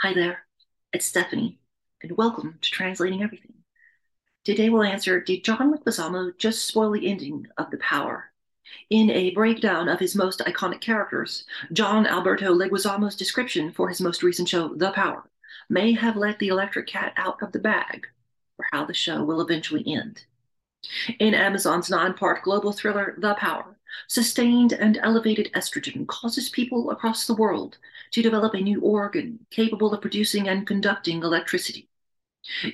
Hi there, it's Stephanie, and welcome to Translating Everything. Today we'll answer Did John Leguizamo just spoil the ending of The Power? In a breakdown of his most iconic characters, John Alberto Leguizamo's description for his most recent show, The Power, may have let the electric cat out of the bag for how the show will eventually end. In Amazon's nine part global thriller, The Power, sustained and elevated estrogen causes people across the world to develop a new organ capable of producing and conducting electricity.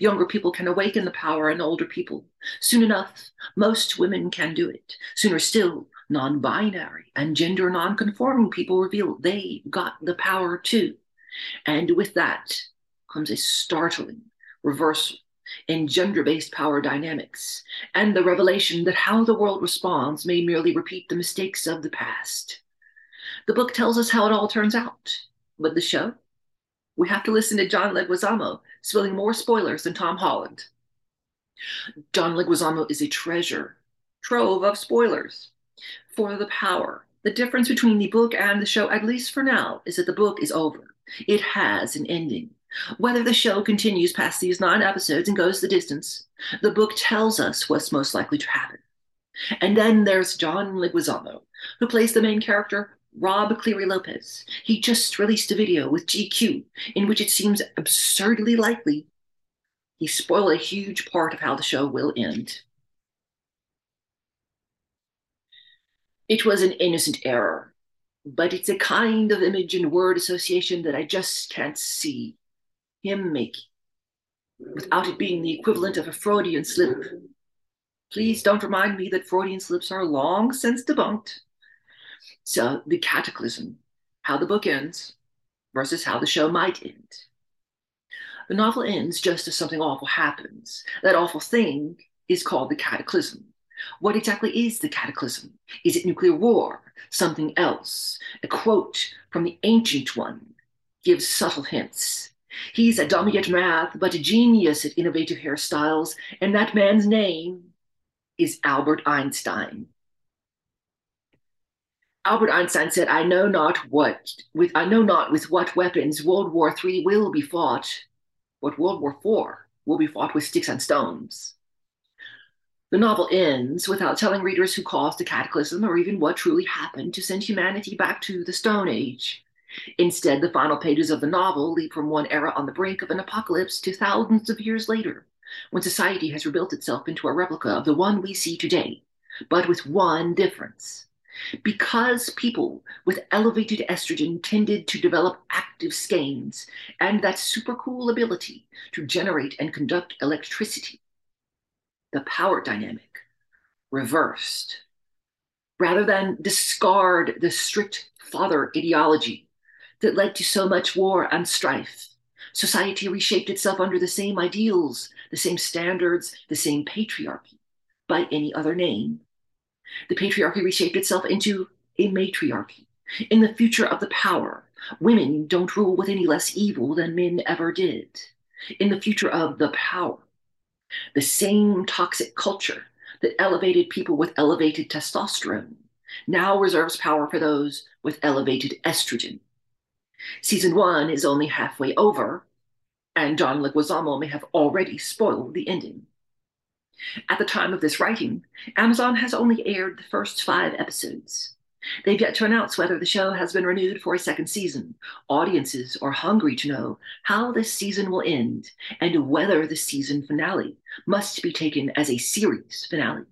Younger people can awaken the power in older people. Soon enough, most women can do it. Sooner still, non binary and gender non conforming people reveal they've got the power too. And with that comes a startling reversal in gender based power dynamics, and the revelation that how the world responds may merely repeat the mistakes of the past. The book tells us how it all turns out, but the show? We have to listen to John Leguizamo spilling more spoilers than Tom Holland. John Leguizamo is a treasure trove of spoilers for the power. The difference between the book and the show, at least for now, is that the book is over. It has an ending. Whether the show continues past these nine episodes and goes the distance, the book tells us what's most likely to happen. And then there's John Leguizamo, who plays the main character, Rob Cleary Lopez. He just released a video with GQ in which it seems absurdly likely he spoiled a huge part of how the show will end. It was an innocent error, but it's a kind of image and word association that I just can't see him making without it being the equivalent of a Freudian slip. Please don't remind me that Freudian slips are long since debunked. So, the cataclysm, how the book ends versus how the show might end. The novel ends just as something awful happens. That awful thing is called the cataclysm. What exactly is the cataclysm? Is it nuclear war? Something else? A quote from the ancient one gives subtle hints. He's a dummy at math, but a genius at innovative hairstyles, and that man's name is Albert Einstein. Albert Einstein said, I know not what with I know not with what weapons World War III will be fought, but World War IV will be fought with sticks and stones. The novel ends without telling readers who caused the cataclysm or even what truly happened to send humanity back to the Stone Age. Instead, the final pages of the novel leap from one era on the brink of an apocalypse to thousands of years later, when society has rebuilt itself into a replica of the one we see today, but with one difference. Because people with elevated estrogen tended to develop active skeins and that super cool ability to generate and conduct electricity, the power dynamic reversed. Rather than discard the strict father ideology that led to so much war and strife. Society reshaped itself under the same ideals, the same standards, the same patriarchy, by any other name. The patriarchy reshaped itself into a matriarchy. In the future of the power, women don't rule with any less evil than men ever did. In the future of the power, the same toxic culture that elevated people with elevated testosterone now reserves power for those with elevated estrogen. Season one is only halfway over, and John Leguizamo may have already spoiled the ending. At the time of this writing, Amazon has only aired the first five episodes. They've yet to announce whether the show has been renewed for a second season. Audiences are hungry to know how this season will end and whether the season finale must be taken as a series finale.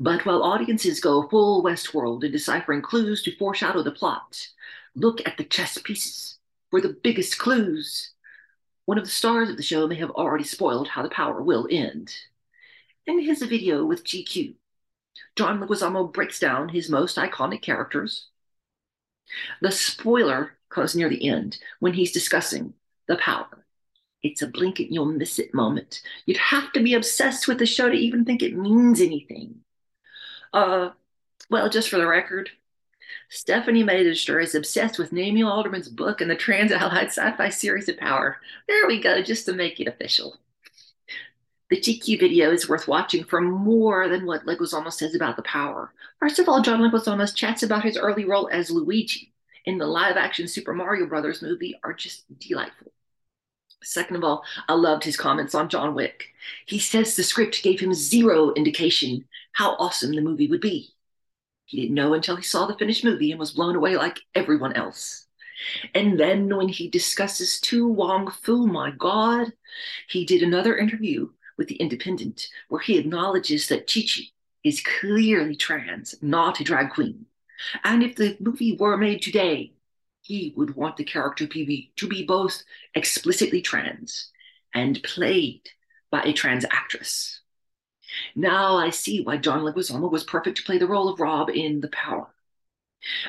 But while audiences go full Westworld in deciphering clues to foreshadow the plot, Look at the chess pieces for the biggest clues. One of the stars of the show may have already spoiled how the power will end. In his video with GQ, John Leguizamo breaks down his most iconic characters. The spoiler comes near the end when he's discussing the power. It's a blink and you'll miss it moment. You'd have to be obsessed with the show to even think it means anything. Uh, well, just for the record, Stephanie Magister is obsessed with Naomi Alderman's book and the Trans Allied Sci Fi series of Power. There we go, just to make it official. The GQ video is worth watching for more than what Leguizamo says about the power. First of all, John Leguizamo's chats about his early role as Luigi in the live action Super Mario Brothers movie are just delightful. Second of all, I loved his comments on John Wick. He says the script gave him zero indication how awesome the movie would be. He didn't know until he saw the finished movie and was blown away like everyone else. And then when he discusses To Wong Foo, my God, he did another interview with The Independent where he acknowledges that Chi Chi is clearly trans, not a drag queen. And if the movie were made today, he would want the character be, to be both explicitly trans and played by a trans actress. Now I see why John Leguizamo was perfect to play the role of Rob in The Power.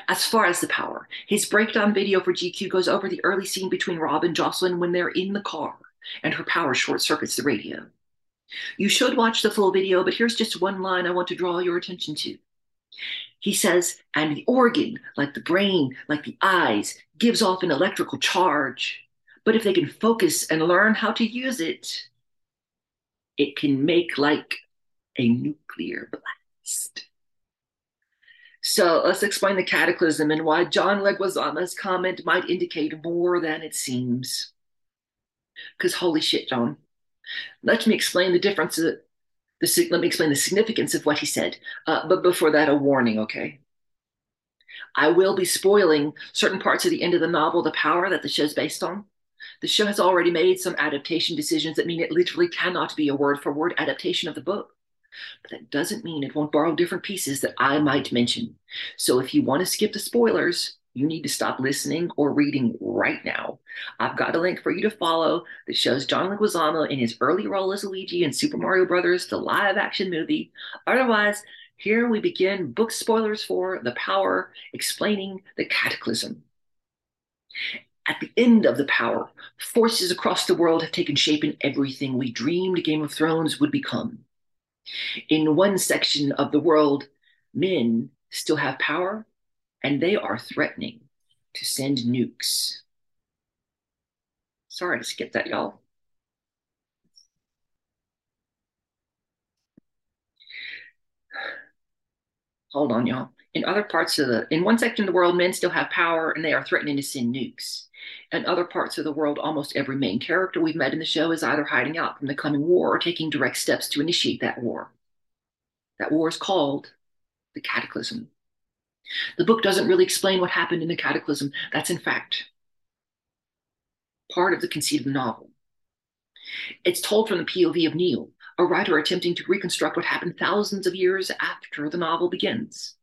As far as The Power, his breakdown video for GQ goes over the early scene between Rob and Jocelyn when they're in the car and her power short circuits the radio. You should watch the full video, but here's just one line I want to draw your attention to. He says, and the organ, like the brain, like the eyes, gives off an electrical charge. But if they can focus and learn how to use it, it can make like a nuclear blast. So let's explain the cataclysm and why John Leguizamo's comment might indicate more than it seems. Because holy shit, John. Let me explain the difference. The, let me explain the significance of what he said. Uh, but before that, a warning, okay? I will be spoiling certain parts of the end of the novel, The Power, that the show's based on. The show has already made some adaptation decisions that mean it literally cannot be a word for word adaptation of the book. But that doesn't mean it won't borrow different pieces that I might mention. So if you want to skip the spoilers, you need to stop listening or reading right now. I've got a link for you to follow that shows John Leguizamo in his early role as Luigi in Super Mario Brothers, the live action movie. Otherwise, here we begin book spoilers for The Power, explaining the cataclysm. At the end of The Power, forces across the world have taken shape in everything we dreamed Game of Thrones would become. In one section of the world, men still have power and they are threatening to send nukes. Sorry to skip that, y'all. Hold on, y'all. In other parts of the, in one section of the world, men still have power and they are threatening to send nukes. In other parts of the world, almost every main character we've met in the show is either hiding out from the coming war or taking direct steps to initiate that war. That war is called the Cataclysm. The book doesn't really explain what happened in the Cataclysm. That's, in fact, part of the conceit of the novel. It's told from the POV of Neil, a writer attempting to reconstruct what happened thousands of years after the novel begins.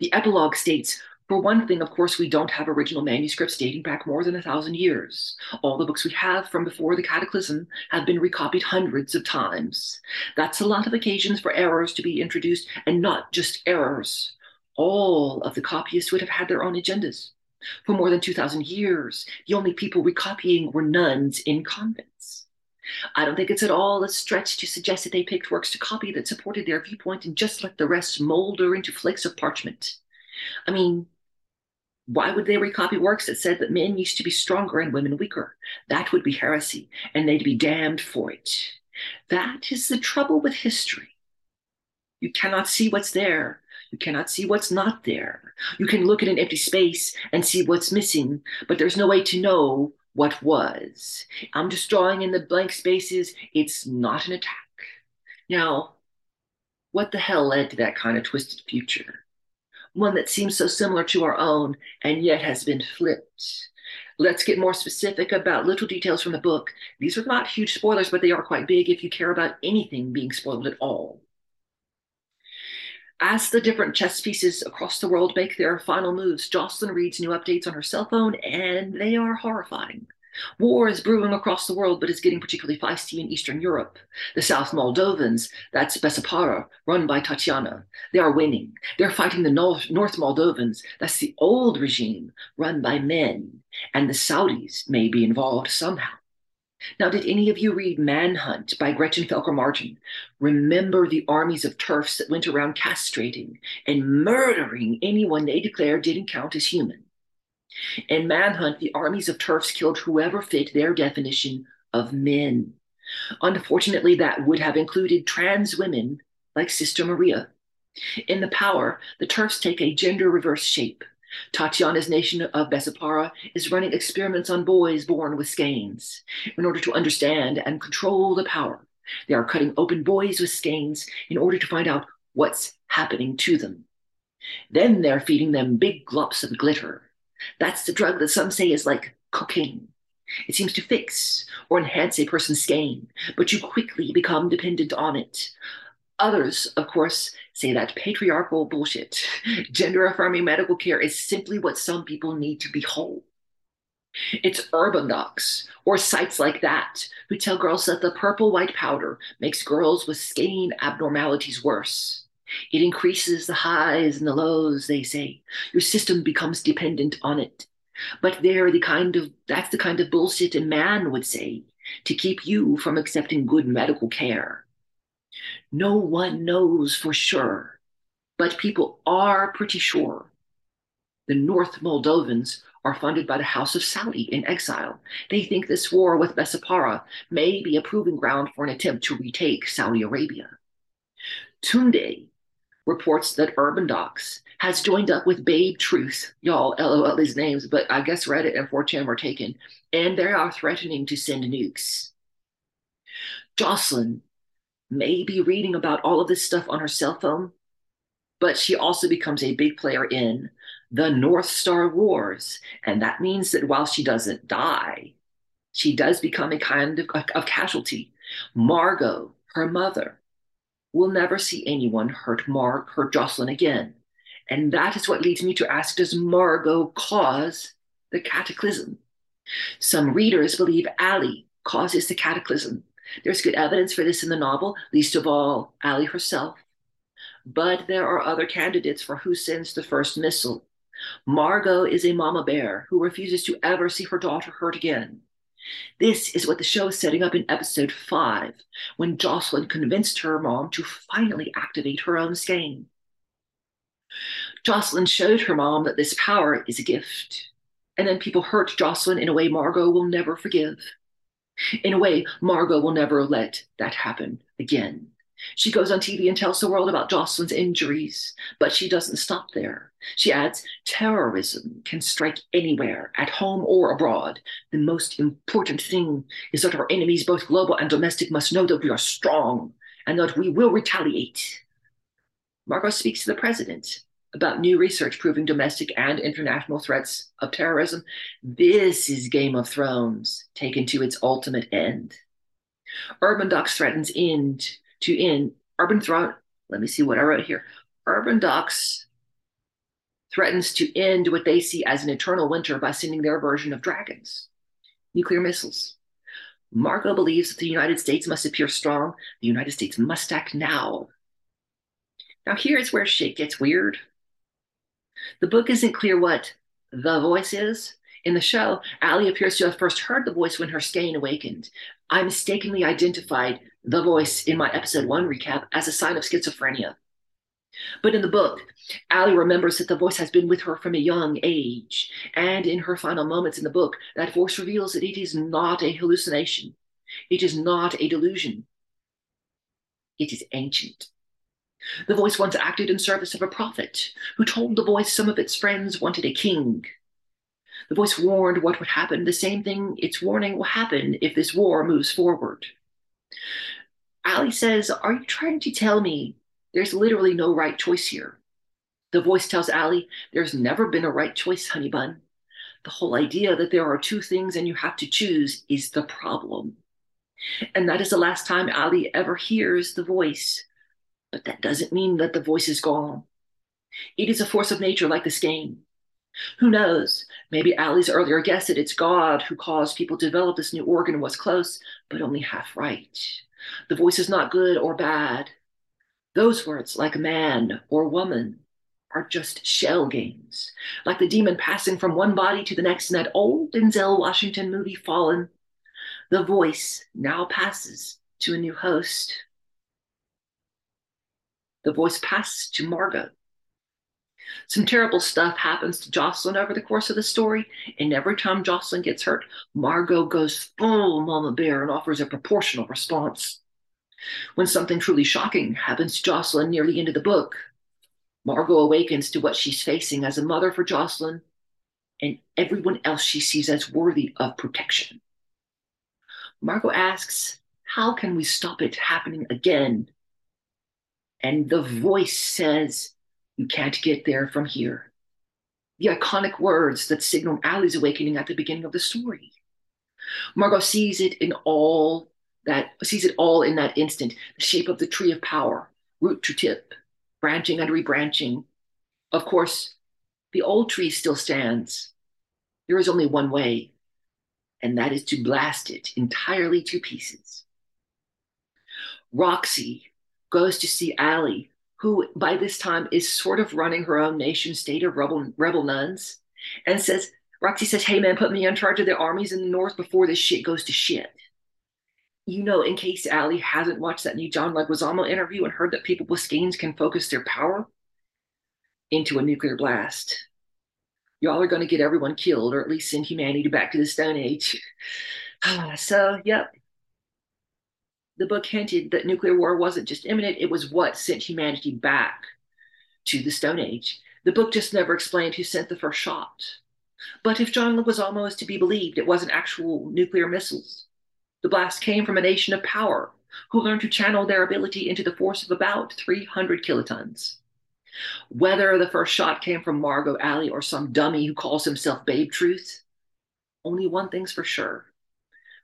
The epilogue states for one thing, of course, we don't have original manuscripts dating back more than a thousand years. All the books we have from before the Cataclysm have been recopied hundreds of times. That's a lot of occasions for errors to be introduced, and not just errors. All of the copyists would have had their own agendas. For more than 2,000 years, the only people recopying were nuns in convents. I don't think it's at all a stretch to suggest that they picked works to copy that supported their viewpoint and just let the rest molder into flakes of parchment. I mean, why would they recopy works that said that men used to be stronger and women weaker? That would be heresy, and they'd be damned for it. That is the trouble with history. You cannot see what's there. You cannot see what's not there. You can look at an empty space and see what's missing, but there's no way to know what was. I'm just drawing in the blank spaces. It's not an attack. Now, what the hell led to that kind of twisted future? one that seems so similar to our own and yet has been flipped. Let's get more specific about little details from the book. These are not huge spoilers, but they are quite big if you care about anything being spoiled at all. As the different chess pieces across the world make their final moves, Jocelyn reads new updates on her cell phone, and they are horrifying. War is brewing across the world, but it's getting particularly feisty in Eastern Europe. The South Moldovans, that's Bessapara, run by Tatiana, they are winning. They're fighting the North Moldovans, that's the old regime, run by men. And the Saudis may be involved somehow. Now, did any of you read Manhunt by Gretchen Felker Martin? Remember the armies of turfs that went around castrating and murdering anyone they declared didn't count as human. In Manhunt, the armies of turfs killed whoever fit their definition of men. Unfortunately, that would have included trans women like Sister Maria. In The Power, the turfs take a gender reverse shape. Tatiana's nation of Bessapara is running experiments on boys born with skeins. In order to understand and control the power, they are cutting open boys with skeins in order to find out what's happening to them. Then they're feeding them big glops of glitter. That's the drug that some say is like cocaine. It seems to fix or enhance a person's skein, but you quickly become dependent on it. Others, of course, say that patriarchal bullshit. Gender affirming medical care is simply what some people need to be whole. It's urban docs or sites like that who tell girls that the purple white powder makes girls with skein abnormalities worse. It increases the highs and the lows, they say. Your system becomes dependent on it. But they're the kind of that's the kind of bullshit a man would say to keep you from accepting good medical care. No one knows for sure, but people are pretty sure. The North Moldovans are funded by the House of Saudi in exile. They think this war with Bessapara may be a proving ground for an attempt to retake Saudi Arabia. Tunde reports that Urban Docs has joined up with Babe Truth. Y'all, LOL these names, but I guess Reddit and 4chan were taken, and they are threatening to send nukes. Jocelyn may be reading about all of this stuff on her cell phone, but she also becomes a big player in the North Star Wars. And that means that while she doesn't die, she does become a kind of, of casualty. Margot, her mother, will never see anyone hurt Mark, hurt Jocelyn again. And that is what leads me to ask Does Margot cause the cataclysm? Some readers believe Allie causes the cataclysm. There's good evidence for this in the novel, least of all, Allie herself. But there are other candidates for who sends the first missile. Margot is a mama bear who refuses to ever see her daughter hurt again. This is what the show is setting up in episode five, when Jocelyn convinced her mom to finally activate her own skein. Jocelyn showed her mom that this power is a gift, and then people hurt Jocelyn in a way Margot will never forgive. In a way, Margot will never let that happen again. She goes on TV and tells the world about Jocelyn's injuries, but she doesn't stop there. She adds, terrorism can strike anywhere, at home or abroad. The most important thing is that our enemies, both global and domestic, must know that we are strong and that we will retaliate. Margot speaks to the president about new research proving domestic and international threats of terrorism. This is Game of Thrones taken to its ultimate end. Urban Docs threatens end to end. Urban Throne. Let me see what I wrote here. Urban Docs threatens to end what they see as an eternal winter by sending their version of dragons, nuclear missiles. Margot believes that the United States must appear strong. The United States must act now. Now, here's where shit gets weird. The book isn't clear what the voice is. In the show, Allie appears to have first heard the voice when her skein awakened. I mistakenly identified the voice in my episode one recap as a sign of schizophrenia. But in the book, Allie remembers that the voice has been with her from a young age. And in her final moments in the book, that voice reveals that it is not a hallucination. It is not a delusion. It is ancient. The voice once acted in service of a prophet who told the voice some of its friends wanted a king. The voice warned what would happen, the same thing its warning will happen if this war moves forward. Allie says, Are you trying to tell me there's literally no right choice here? The voice tells Allie, There's never been a right choice, honey bun. The whole idea that there are two things and you have to choose is the problem. And that is the last time Allie ever hears the voice. But that doesn't mean that the voice is gone. It is a force of nature like the skein. Who knows? Maybe Allie's earlier guess that it's God who caused people to develop this new organ was close, but only half right. The voice is not good or bad. Those words, like man or woman, are just shell games, like the demon passing from one body to the next in that old Denzel Washington movie, Fallen. The voice now passes to a new host. The voice passes to Margot. Some terrible stuff happens to Jocelyn over the course of the story, and every time Jocelyn gets hurt, Margot goes full mama bear and offers a proportional response. When something truly shocking happens to Jocelyn near the end of the book, Margot awakens to what she's facing as a mother for Jocelyn and everyone else she sees as worthy of protection. Margot asks, How can we stop it happening again? And the voice says, You can't get there from here. The iconic words that signal Allie's awakening at the beginning of the story. Margot sees it in all that sees it all in that instant, the shape of the tree of power, root to tip, branching and rebranching. Of course, the old tree still stands. There is only one way, and that is to blast it entirely to pieces. Roxy goes to see Allie, who by this time is sort of running her own nation state of rebel, rebel nuns, and says, Roxy says, Hey man, put me in charge of the armies in the north before this shit goes to shit. You know, in case Allie hasn't watched that new John Leguizamo interview and heard that people with skeins can focus their power into a nuclear blast. Y'all are going to get everyone killed, or at least send humanity back to the Stone Age. so, yep. The book hinted that nuclear war wasn't just imminent, it was what sent humanity back to the Stone Age. The book just never explained who sent the first shot. But if John Leguizamo is to be believed, it wasn't actual nuclear missiles. The blast came from a nation of power who learned to channel their ability into the force of about 300 kilotons. Whether the first shot came from Margot Allie or some dummy who calls himself Babe Truth, only one thing's for sure.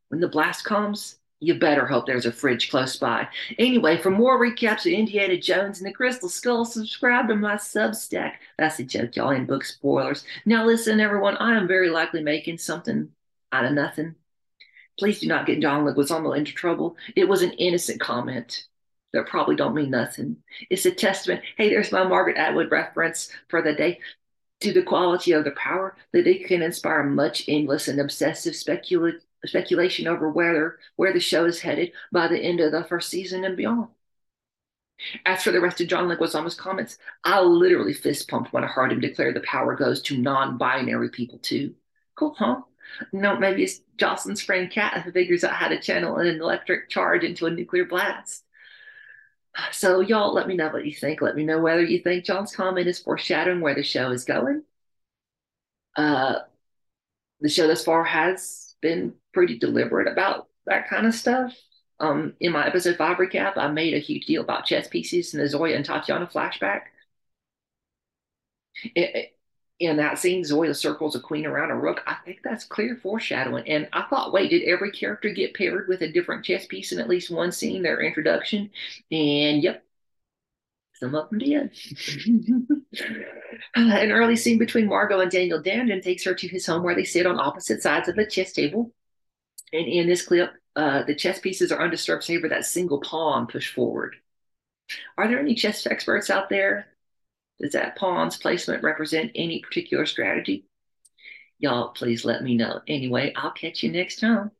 When the blast comes, you better hope there's a fridge close by. Anyway, for more recaps of Indiana Jones and the Crystal Skull, subscribe to my Substack. That's a joke, y'all, in book spoilers. Now, listen, everyone, I am very likely making something out of nothing. Please do not get John Leguizamo into trouble. It was an innocent comment that probably don't mean nothing. It's a testament. Hey, there's my Margaret Atwood reference for the day to the quality of the power that it can inspire much endless and obsessive speculative speculation over whether where the show is headed by the end of the first season and beyond. As for the rest of John Leguizamo's comments, I literally fist pumped when I heard him declare the power goes to non-binary people too. Cool, huh? No, maybe it's Jocelyn's friend Kat who figures out how to channel an electric charge into a nuclear blast. So y'all let me know what you think. Let me know whether you think John's comment is foreshadowing where the show is going. Uh, the show thus far has been pretty deliberate about that kind of stuff. Um, in my episode five recap, I made a huge deal about chess pieces and the Zoya and Tatiana flashback. It, in that scene, Zoya circles a queen around a rook. I think that's clear foreshadowing. And I thought, wait, did every character get paired with a different chess piece in at least one scene, their introduction? And yep, some of them did. An early scene between Margot and Daniel Dandon takes her to his home where they sit on opposite sides of the chess table. And in this clip, uh, the chess pieces are undisturbed save for that single pawn pushed forward. Are there any chess experts out there? Does that pawn's placement represent any particular strategy? Y'all, please let me know. Anyway, I'll catch you next time.